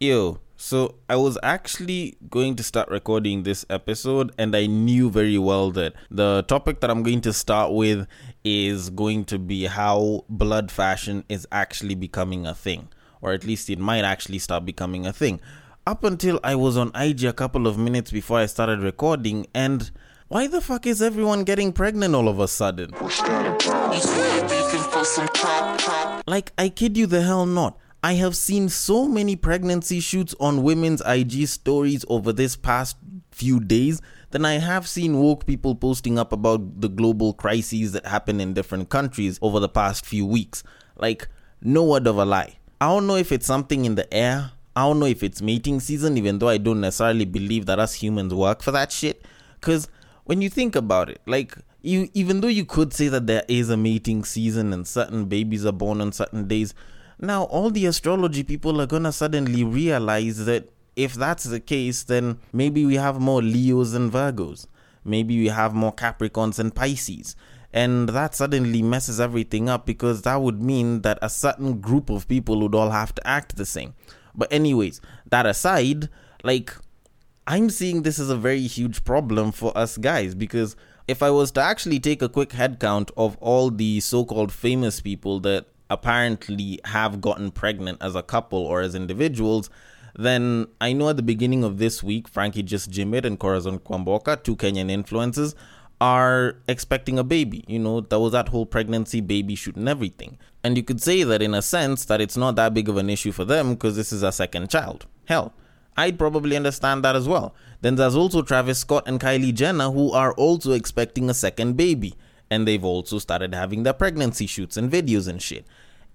Ew. So I was actually going to start recording this episode, and I knew very well that the topic that I'm going to start with is going to be how blood fashion is actually becoming a thing, or at least it might actually start becoming a thing. Up until I was on IG a couple of minutes before I started recording, and why the fuck is everyone getting pregnant all of a sudden? Like, I kid you the hell not. I have seen so many pregnancy shoots on women's IG stories over this past few days than I have seen woke people posting up about the global crises that happen in different countries over the past few weeks. Like, no word of a lie. I don't know if it's something in the air. I don't know if it's mating season, even though I don't necessarily believe that us humans work for that shit. Because when you think about it, like, you even though you could say that there is a mating season and certain babies are born on certain days, now, all the astrology people are gonna suddenly realize that if that's the case, then maybe we have more Leos and Virgos. Maybe we have more Capricorns and Pisces. And that suddenly messes everything up because that would mean that a certain group of people would all have to act the same. But, anyways, that aside, like, I'm seeing this as a very huge problem for us guys because if I was to actually take a quick head count of all the so called famous people that apparently have gotten pregnant as a couple or as individuals, then I know at the beginning of this week, Frankie Just Gym It and Corazon Kwamboka, two Kenyan influences, are expecting a baby. You know, there was that whole pregnancy baby shoot and everything. And you could say that in a sense that it's not that big of an issue for them because this is a second child. Hell, I'd probably understand that as well. Then there's also Travis Scott and Kylie Jenner who are also expecting a second baby and they've also started having their pregnancy shoots and videos and shit.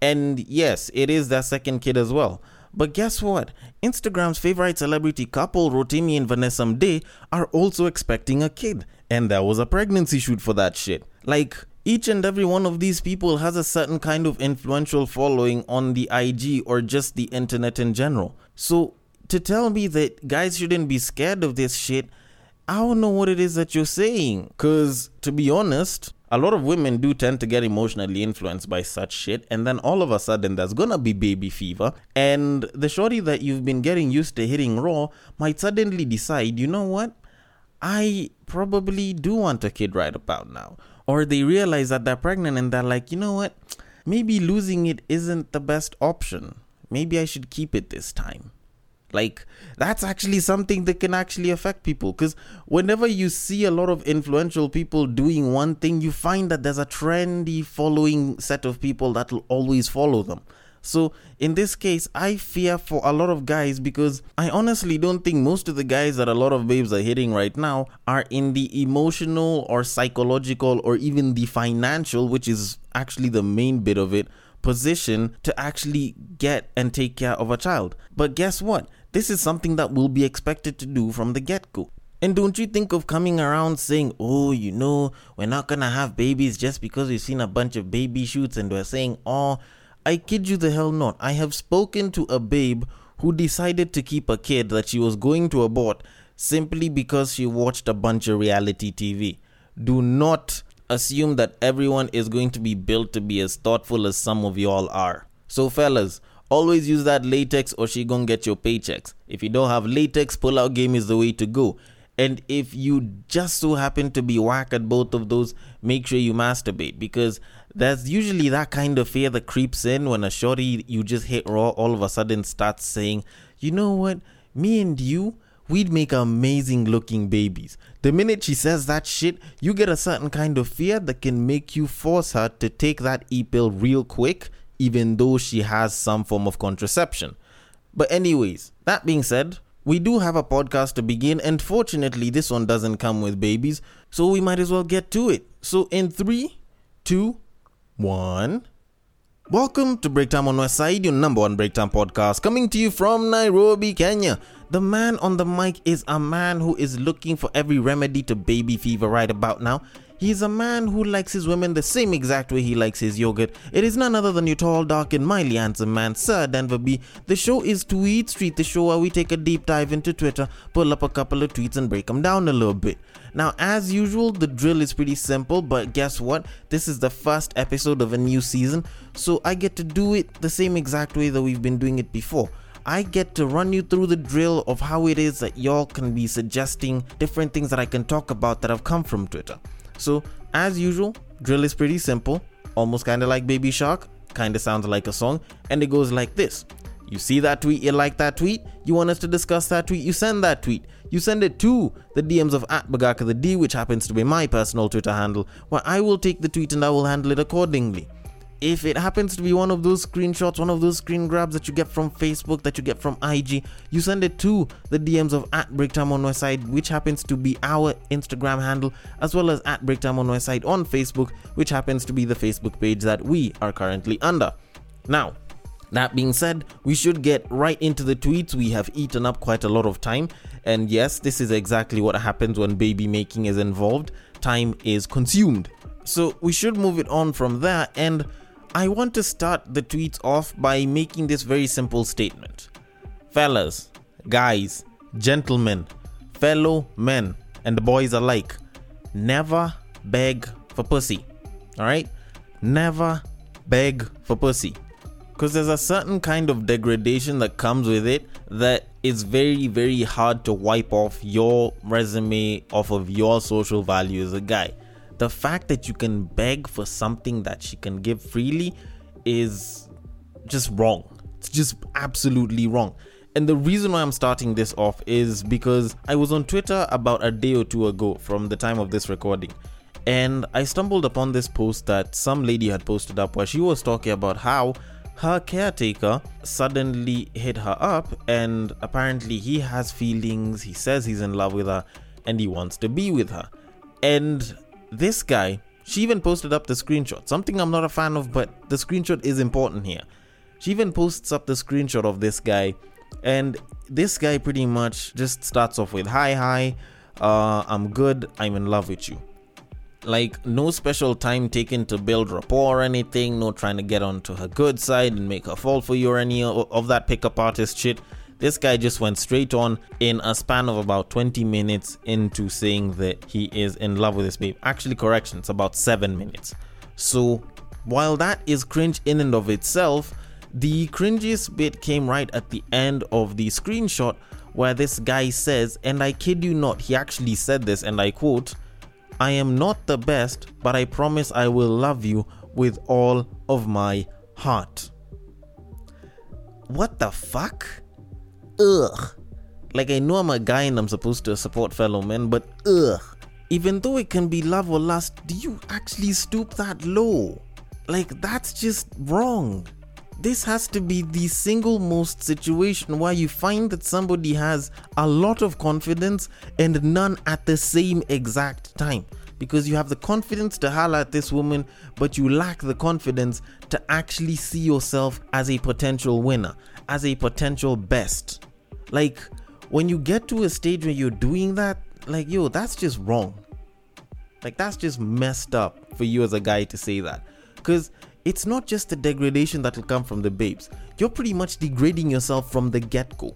And yes, it is their second kid as well. But guess what? Instagram's favorite celebrity couple, Rotimi and Vanessa Mdee, are also expecting a kid. And there was a pregnancy shoot for that shit. Like, each and every one of these people has a certain kind of influential following on the IG or just the internet in general. So, to tell me that guys shouldn't be scared of this shit, I don't know what it is that you're saying. Because, to be honest, a lot of women do tend to get emotionally influenced by such shit, and then all of a sudden there's gonna be baby fever, and the shorty that you've been getting used to hitting raw might suddenly decide, you know what? I probably do want a kid right about now. Or they realize that they're pregnant and they're like, you know what? Maybe losing it isn't the best option. Maybe I should keep it this time. Like, that's actually something that can actually affect people. Because whenever you see a lot of influential people doing one thing, you find that there's a trendy following set of people that will always follow them. So, in this case, I fear for a lot of guys because I honestly don't think most of the guys that a lot of babes are hitting right now are in the emotional or psychological or even the financial, which is actually the main bit of it, position to actually get and take care of a child. But guess what? This is something that will be expected to do from the get go. And don't you think of coming around saying, oh, you know, we're not gonna have babies just because we've seen a bunch of baby shoots and we're saying, oh, I kid you the hell not. I have spoken to a babe who decided to keep a kid that she was going to abort simply because she watched a bunch of reality TV. Do not assume that everyone is going to be built to be as thoughtful as some of y'all are. So, fellas, Always use that latex or she gonna get your paychecks. If you don't have latex, pull out game is the way to go. And if you just so happen to be whack at both of those, make sure you masturbate because there's usually that kind of fear that creeps in when a shorty you just hit raw all of a sudden starts saying, you know what, me and you, we'd make amazing looking babies. The minute she says that shit, you get a certain kind of fear that can make you force her to take that e pill real quick even though she has some form of contraception. But, anyways, that being said, we do have a podcast to begin, and fortunately, this one doesn't come with babies, so we might as well get to it. So, in three, two, one. Welcome to Break Time on Westside, your number one break time podcast, coming to you from Nairobi, Kenya. The man on the mic is a man who is looking for every remedy to baby fever right about now. He's a man who likes his women the same exact way he likes his yogurt. It is none other than your tall, dark, and mildly handsome man, Sir Denver B. The show is Tweet Street, the show where we take a deep dive into Twitter, pull up a couple of tweets, and break them down a little bit. Now, as usual, the drill is pretty simple, but guess what? This is the first episode of a new season, so I get to do it the same exact way that we've been doing it before. I get to run you through the drill of how it is that y'all can be suggesting different things that I can talk about that have come from Twitter. So, as usual, drill is pretty simple, almost kind of like Baby Shark, kind of sounds like a song, and it goes like this. You see that tweet, you like that tweet, you want us to discuss that tweet, you send that tweet. You send it to the DMs of at Bagaka the D, which happens to be my personal Twitter handle, where I will take the tweet and I will handle it accordingly if it happens to be one of those screenshots, one of those screen grabs that you get from Facebook, that you get from IG, you send it to the DMs of at Breaktime on Westside, which happens to be our Instagram handle, as well as at Breaktime on Westside on Facebook, which happens to be the Facebook page that we are currently under. Now, that being said, we should get right into the tweets. We have eaten up quite a lot of time. And yes, this is exactly what happens when baby making is involved. Time is consumed. So we should move it on from there. And I want to start the tweets off by making this very simple statement. Fellas, guys, gentlemen, fellow men, and boys alike, never beg for pussy. Alright? Never beg for pussy. Because there's a certain kind of degradation that comes with it that is very, very hard to wipe off your resume off of your social value as a guy the fact that you can beg for something that she can give freely is just wrong. It's just absolutely wrong. And the reason why I'm starting this off is because I was on Twitter about a day or two ago from the time of this recording. And I stumbled upon this post that some lady had posted up where she was talking about how her caretaker suddenly hit her up and apparently he has feelings, he says he's in love with her and he wants to be with her. And this guy, she even posted up the screenshot. Something I'm not a fan of, but the screenshot is important here. She even posts up the screenshot of this guy, and this guy pretty much just starts off with Hi, hi, uh, I'm good, I'm in love with you. Like, no special time taken to build rapport or anything, no trying to get onto her good side and make her fall for you or any of that pickup artist shit. This guy just went straight on in a span of about 20 minutes into saying that he is in love with this babe. Actually, correction, it's about 7 minutes. So, while that is cringe in and of itself, the cringiest bit came right at the end of the screenshot where this guy says, and I kid you not, he actually said this, and I quote, I am not the best, but I promise I will love you with all of my heart. What the fuck? Ugh. Like I know I'm a guy and I'm supposed to support fellow men, but ugh. Even though it can be love or lust, do you actually stoop that low? Like that's just wrong. This has to be the single most situation where you find that somebody has a lot of confidence and none at the same exact time. Because you have the confidence to holler at this woman, but you lack the confidence to actually see yourself as a potential winner, as a potential best. Like, when you get to a stage where you're doing that, like, yo, that's just wrong. Like, that's just messed up for you as a guy to say that. Because it's not just the degradation that will come from the babes, you're pretty much degrading yourself from the get go.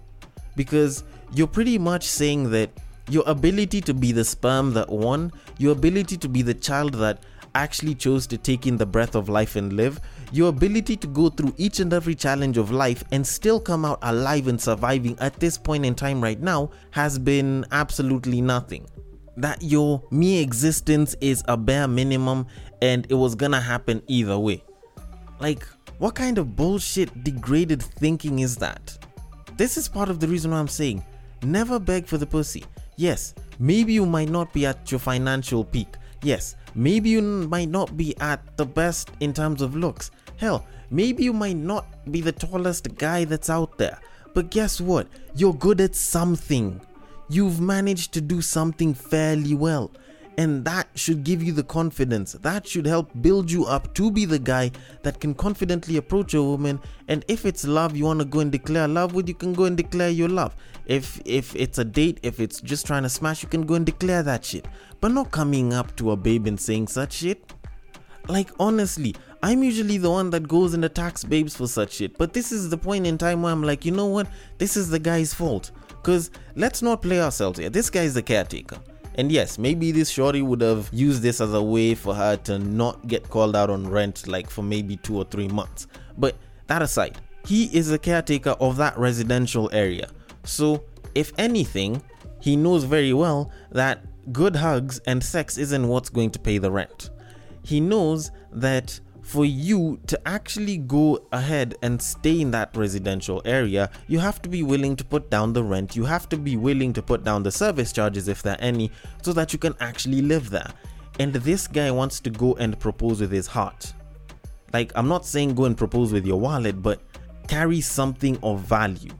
Because you're pretty much saying that your ability to be the sperm that won, your ability to be the child that actually chose to take in the breath of life and live, your ability to go through each and every challenge of life and still come out alive and surviving at this point in time right now has been absolutely nothing. That your mere existence is a bare minimum and it was gonna happen either way. Like, what kind of bullshit, degraded thinking is that? This is part of the reason why I'm saying never beg for the pussy. Yes, maybe you might not be at your financial peak. Yes, maybe you might not be at the best in terms of looks. Hell, maybe you might not be the tallest guy that's out there. But guess what? You're good at something. You've managed to do something fairly well. And that should give you the confidence. That should help build you up to be the guy that can confidently approach a woman. And if it's love you want to go and declare love with, you can go and declare your love. If if it's a date, if it's just trying to smash, you can go and declare that shit. But not coming up to a babe and saying such shit. Like honestly, I'm usually the one that goes and attacks babes for such shit. But this is the point in time where I'm like, you know what? This is the guy's fault. Cause let's not play ourselves here. This guy is the caretaker. And yes, maybe this shorty would have used this as a way for her to not get called out on rent like for maybe two or three months. But that aside, he is a caretaker of that residential area. So, if anything, he knows very well that good hugs and sex isn't what's going to pay the rent. He knows that for you to actually go ahead and stay in that residential area, you have to be willing to put down the rent. You have to be willing to put down the service charges, if there are any, so that you can actually live there. And this guy wants to go and propose with his heart. Like, I'm not saying go and propose with your wallet, but carry something of value.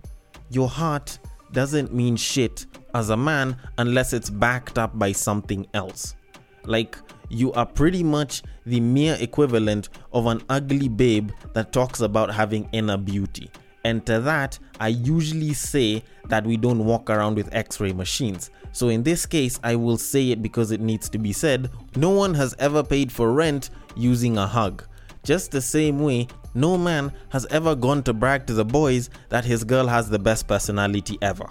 Your heart doesn't mean shit as a man unless it's backed up by something else. Like, you are pretty much the mere equivalent of an ugly babe that talks about having inner beauty. And to that, I usually say that we don't walk around with x ray machines. So in this case, I will say it because it needs to be said no one has ever paid for rent using a hug. Just the same way, no man has ever gone to brag to the boys that his girl has the best personality ever.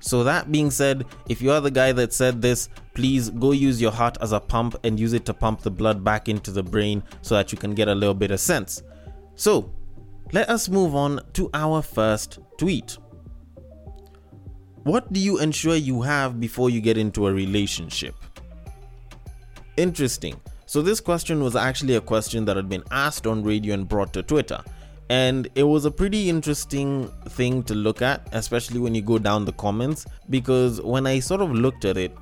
So, that being said, if you are the guy that said this, please go use your heart as a pump and use it to pump the blood back into the brain so that you can get a little bit of sense. So, let us move on to our first tweet. What do you ensure you have before you get into a relationship? Interesting. So, this question was actually a question that had been asked on radio and brought to Twitter. And it was a pretty interesting thing to look at, especially when you go down the comments. Because when I sort of looked at it,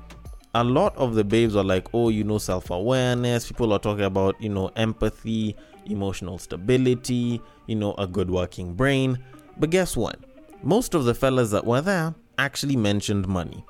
a lot of the babes are like, oh, you know, self awareness. People are talking about, you know, empathy, emotional stability, you know, a good working brain. But guess what? Most of the fellas that were there actually mentioned money.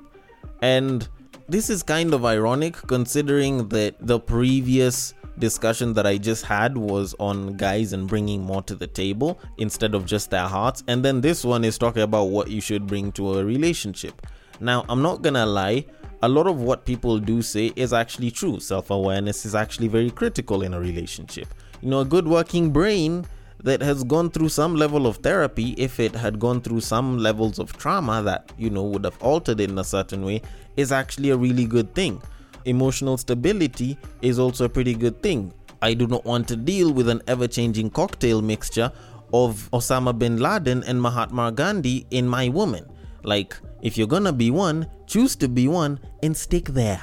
And this is kind of ironic considering that the previous discussion that I just had was on guys and bringing more to the table instead of just their hearts. And then this one is talking about what you should bring to a relationship. Now, I'm not gonna lie, a lot of what people do say is actually true. Self awareness is actually very critical in a relationship. You know, a good working brain that has gone through some level of therapy, if it had gone through some levels of trauma that, you know, would have altered it in a certain way, is actually a really good thing emotional stability is also a pretty good thing. I do not want to deal with an ever changing cocktail mixture of Osama bin Laden and Mahatma Gandhi in my woman. Like, if you're gonna be one, choose to be one and stick there.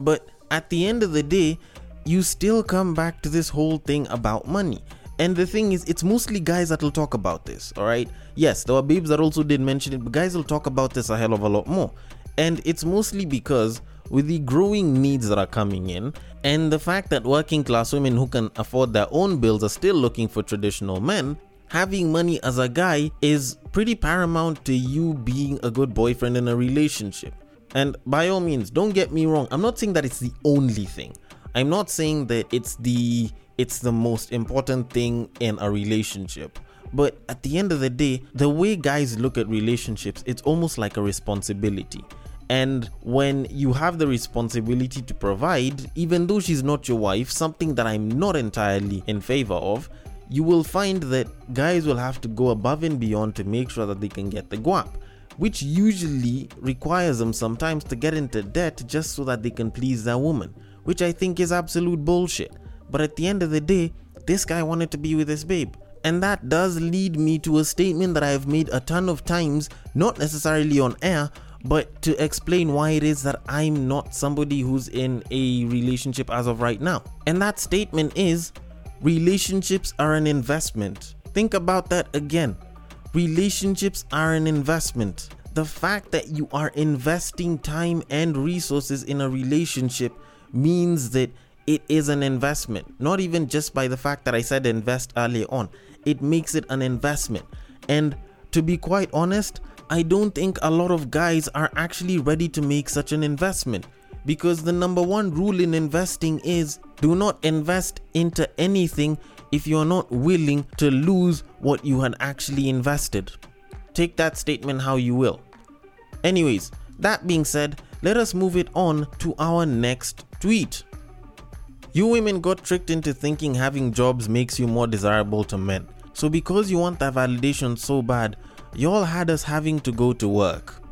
But at the end of the day, you still come back to this whole thing about money. And the thing is, it's mostly guys that will talk about this, alright? Yes, there were babes that also did mention it, but guys will talk about this a hell of a lot more. And it's mostly because with the growing needs that are coming in and the fact that working class women who can afford their own bills are still looking for traditional men, having money as a guy is pretty paramount to you being a good boyfriend in a relationship. And by all means, don't get me wrong, I'm not saying that it's the only thing. I'm not saying that it's the it's the most important thing in a relationship. But at the end of the day, the way guys look at relationships, it's almost like a responsibility. And when you have the responsibility to provide, even though she's not your wife, something that I'm not entirely in favor of, you will find that guys will have to go above and beyond to make sure that they can get the guap, which usually requires them sometimes to get into debt just so that they can please their woman, which I think is absolute bullshit. But at the end of the day, this guy wanted to be with his babe. And that does lead me to a statement that I have made a ton of times, not necessarily on air, but to explain why it is that I'm not somebody who's in a relationship as of right now. And that statement is relationships are an investment. Think about that again. Relationships are an investment. The fact that you are investing time and resources in a relationship means that it is an investment. Not even just by the fact that I said invest earlier on, it makes it an investment. And to be quite honest, I don't think a lot of guys are actually ready to make such an investment because the number one rule in investing is do not invest into anything if you're not willing to lose what you had actually invested. Take that statement how you will. Anyways, that being said, let us move it on to our next tweet. You women got tricked into thinking having jobs makes you more desirable to men. So, because you want that validation so bad, y'all had us having to go to work.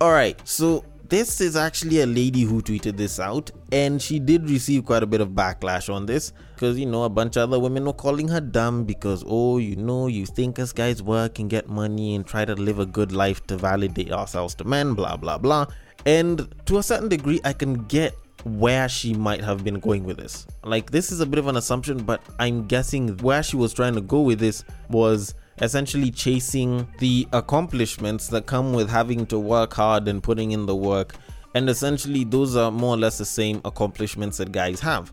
Alright, so this is actually a lady who tweeted this out, and she did receive quite a bit of backlash on this because you know a bunch of other women were calling her dumb because oh, you know, you think us guys work and get money and try to live a good life to validate ourselves to men, blah blah blah. And to a certain degree, I can get where she might have been going with this. Like, this is a bit of an assumption, but I'm guessing where she was trying to go with this was essentially chasing the accomplishments that come with having to work hard and putting in the work. And essentially, those are more or less the same accomplishments that guys have.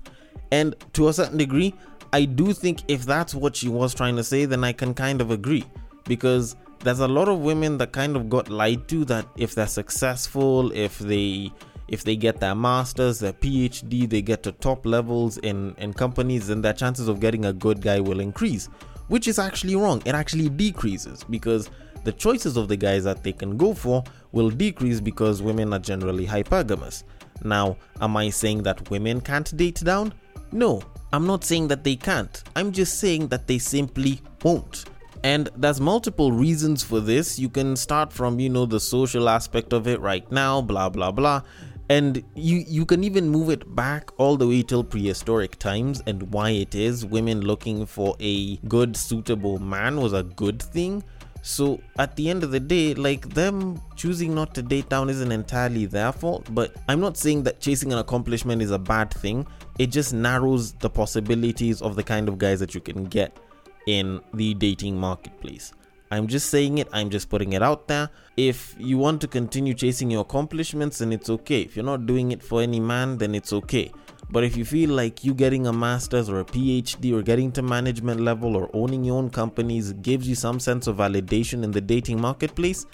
And to a certain degree, I do think if that's what she was trying to say, then I can kind of agree. Because there's a lot of women that kind of got lied to that if they're successful, if they if they get their masters, their PhD, they get to top levels in, in companies, then their chances of getting a good guy will increase which is actually wrong. It actually decreases because the choices of the guys that they can go for will decrease because women are generally hypergamous. Now, am I saying that women can't date down? No, I'm not saying that they can't. I'm just saying that they simply won't. And there's multiple reasons for this. You can start from, you know, the social aspect of it right now, blah blah blah and you you can even move it back all the way till prehistoric times and why it is women looking for a good suitable man was a good thing. So at the end of the day like them choosing not to date down isn't entirely their fault but i'm not saying that chasing an accomplishment is a bad thing. It just narrows the possibilities of the kind of guys that you can get in the dating marketplace I'm just saying it, I'm just putting it out there. If you want to continue chasing your accomplishments, then it's okay. If you're not doing it for any man, then it's okay. But if you feel like you getting a master's or a PhD or getting to management level or owning your own companies gives you some sense of validation in the dating marketplace,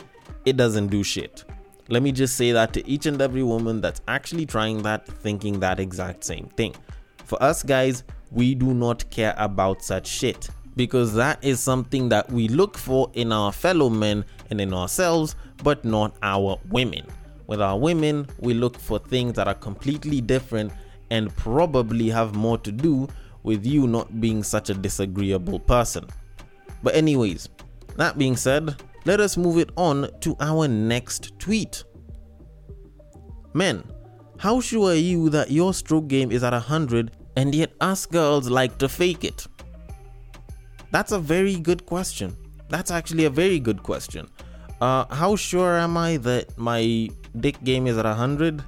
it doesn't do shit. Let me just say that to each and every woman that's actually trying that, thinking that exact same thing. For us guys, we do not care about such shit because that is something that we look for in our fellow men and in ourselves, but not our women. With our women, we look for things that are completely different and probably have more to do with you not being such a disagreeable person. But, anyways, that being said, let us move it on to our next tweet. Men, how sure are you that your stroke game is at 100 and yet us girls like to fake it? That's a very good question. That's actually a very good question. Uh, how sure am I that my dick game is at 100?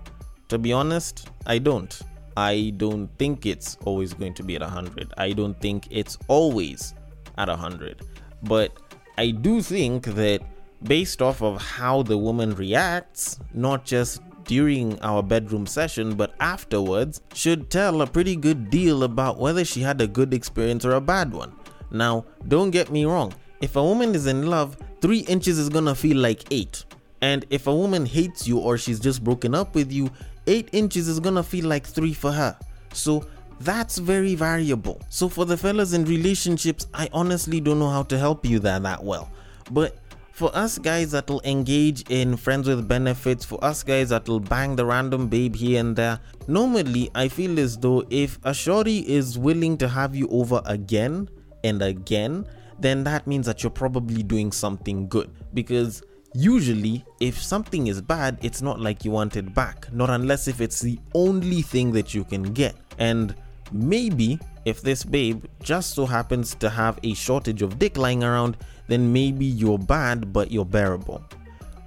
To be honest, I don't. I don't think it's always going to be at 100. I don't think it's always at 100. But I do think that based off of how the woman reacts, not just during our bedroom session, but afterwards, should tell a pretty good deal about whether she had a good experience or a bad one. Now, don't get me wrong, if a woman is in love, 3 inches is gonna feel like 8. And if a woman hates you or she's just broken up with you, 8 inches is gonna feel like 3 for her. So that's very variable. So for the fellas in relationships, I honestly don't know how to help you there that well. But for us guys that'll engage in friends with benefits, for us guys that'll bang the random babe here and there, normally I feel as though if a shorty is willing to have you over again, and again, then that means that you're probably doing something good. Because usually, if something is bad, it's not like you want it back, not unless if it's the only thing that you can get. And maybe if this babe just so happens to have a shortage of dick lying around, then maybe you're bad, but you're bearable.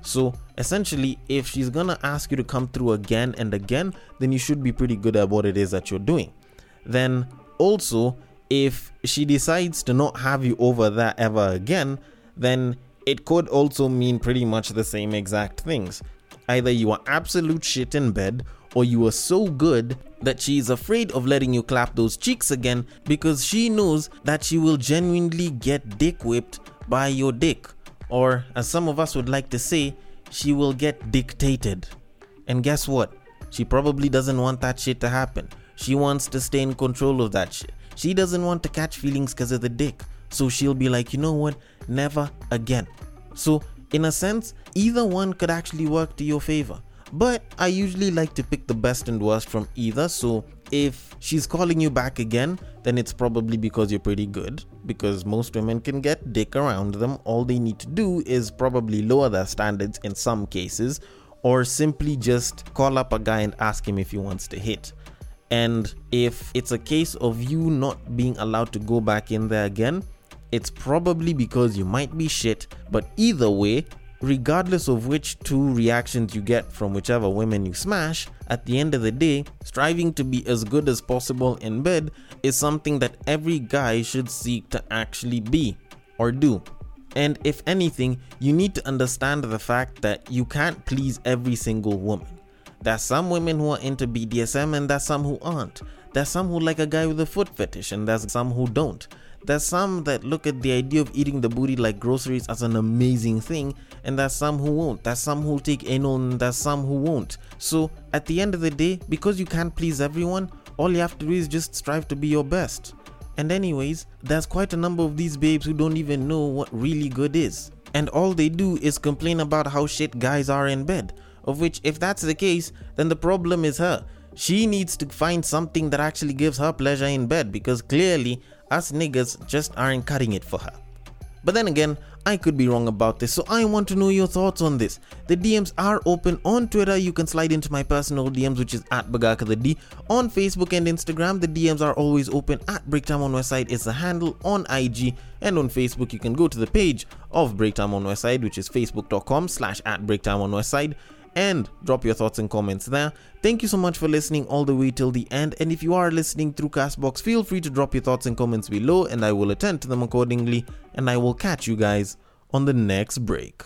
So essentially, if she's gonna ask you to come through again and again, then you should be pretty good at what it is that you're doing. Then also, if she decides to not have you over there ever again, then it could also mean pretty much the same exact things. Either you are absolute shit in bed, or you are so good that she is afraid of letting you clap those cheeks again because she knows that she will genuinely get dick whipped by your dick. Or, as some of us would like to say, she will get dictated. And guess what? She probably doesn't want that shit to happen. She wants to stay in control of that shit. She doesn't want to catch feelings because of the dick. So she'll be like, you know what? Never again. So, in a sense, either one could actually work to your favor. But I usually like to pick the best and worst from either. So, if she's calling you back again, then it's probably because you're pretty good. Because most women can get dick around them. All they need to do is probably lower their standards in some cases or simply just call up a guy and ask him if he wants to hit. And if it's a case of you not being allowed to go back in there again, it's probably because you might be shit, but either way, regardless of which two reactions you get from whichever women you smash, at the end of the day, striving to be as good as possible in bed is something that every guy should seek to actually be or do. And if anything, you need to understand the fact that you can't please every single woman. There's some women who are into BDSM and there's some who aren't. There's some who like a guy with a foot fetish and there's some who don't. There's some that look at the idea of eating the booty like groceries as an amazing thing, and there's some who won't. There's some who'll take anal, and there's some who won't. So, at the end of the day, because you can't please everyone, all you have to do is just strive to be your best. And, anyways, there's quite a number of these babes who don't even know what really good is. And all they do is complain about how shit guys are in bed. Of which, if that's the case, then the problem is her. She needs to find something that actually gives her pleasure in bed because clearly us niggas just aren't cutting it for her. But then again, I could be wrong about this, so I want to know your thoughts on this. The DMs are open on Twitter. You can slide into my personal DMs, which is at Bagaka the D. On Facebook and Instagram, the DMs are always open at Breaktime on Westside is the handle on IG. And on Facebook, you can go to the page of Breaktime on Westside, which is facebook.com slash at Breaktime on Westside and drop your thoughts and comments there. Thank you so much for listening all the way till the end. And if you are listening through Castbox, feel free to drop your thoughts and comments below, and I will attend to them accordingly. And I will catch you guys on the next break.